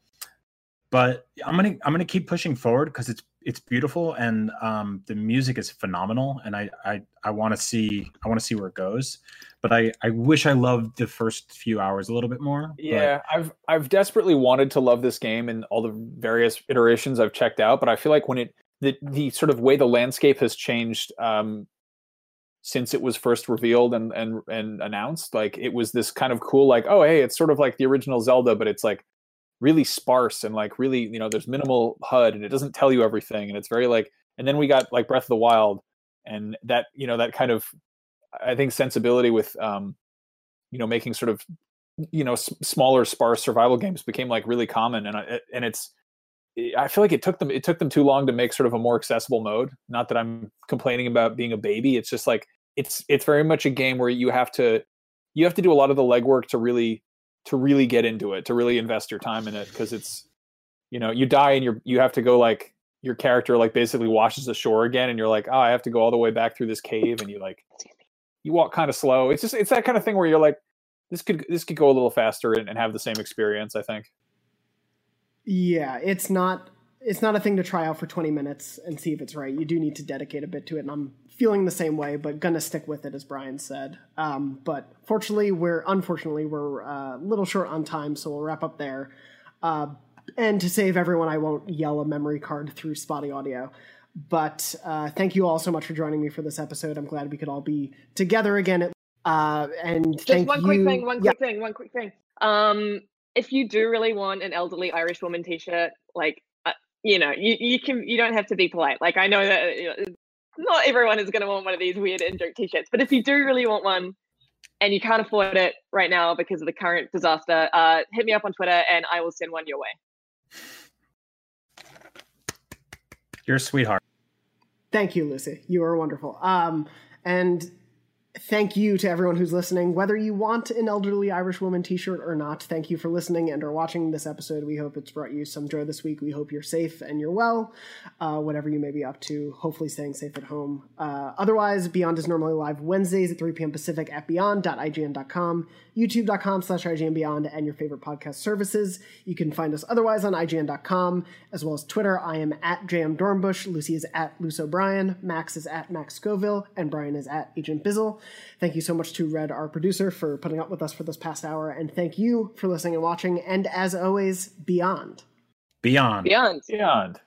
but I'm gonna I'm gonna keep pushing forward because it's it's beautiful and um, the music is phenomenal and I I, I want to see I want to see where it goes. But I I wish I loved the first few hours a little bit more. Yeah, but... I've I've desperately wanted to love this game and all the various iterations I've checked out, but I feel like when it the the sort of way the landscape has changed um, since it was first revealed and and and announced, like it was this kind of cool like oh hey it's sort of like the original Zelda, but it's like really sparse and like really you know there's minimal HUD and it doesn't tell you everything and it's very like and then we got like Breath of the Wild and that you know that kind of I think sensibility with um you know making sort of you know s- smaller sparse survival games became like really common and I, and it's I feel like it took them it took them too long to make sort of a more accessible mode. Not that I'm complaining about being a baby. It's just like it's it's very much a game where you have to you have to do a lot of the legwork to really to really get into it, to really invest your time in it, because it's you know you die and you you have to go like your character like basically washes ashore again, and you're like, oh, I have to go all the way back through this cave, and you like you walk kind of slow. It's just it's that kind of thing where you're like, this could this could go a little faster and, and have the same experience. I think. Yeah, it's not it's not a thing to try out for 20 minutes and see if it's right. You do need to dedicate a bit to it, and I'm feeling the same way, but gonna stick with it, as Brian said. Um, but fortunately, we're unfortunately we're uh, a little short on time, so we'll wrap up there. Uh, and to save everyone, I won't yell a memory card through spotty audio. But uh, thank you all so much for joining me for this episode. I'm glad we could all be together again. Uh, and just one quick thing, one quick yeah. thing, one quick thing. Um, if you do really want an elderly Irish woman T-shirt, like uh, you know, you, you can you don't have to be polite. Like I know that not everyone is going to want one of these weird in joke T-shirts, but if you do really want one, and you can't afford it right now because of the current disaster, uh, hit me up on Twitter and I will send one your way. You're a sweetheart. Thank you, Lucy. You are wonderful. Um, and thank you to everyone who's listening. Whether you want an elderly Irish woman t shirt or not, thank you for listening and or watching this episode. We hope it's brought you some joy this week. We hope you're safe and you're well, uh, whatever you may be up to. Hopefully, staying safe at home. Uh, otherwise, Beyond is normally live Wednesdays at 3 p.m. Pacific at beyond.ign.com, youtube.com slash IGN Beyond, and your favorite podcast services. You can find us otherwise on IGN.com, as well as Twitter. I am at JM Dornbush. Lucy is at Luce O'Brien. Max is at Max Scoville. And Brian is at Agent Bizzle. Thank you so much to Red, our producer, for putting up with us for this past hour. And thank you for listening and watching. And as always, beyond. Beyond. Beyond. Beyond.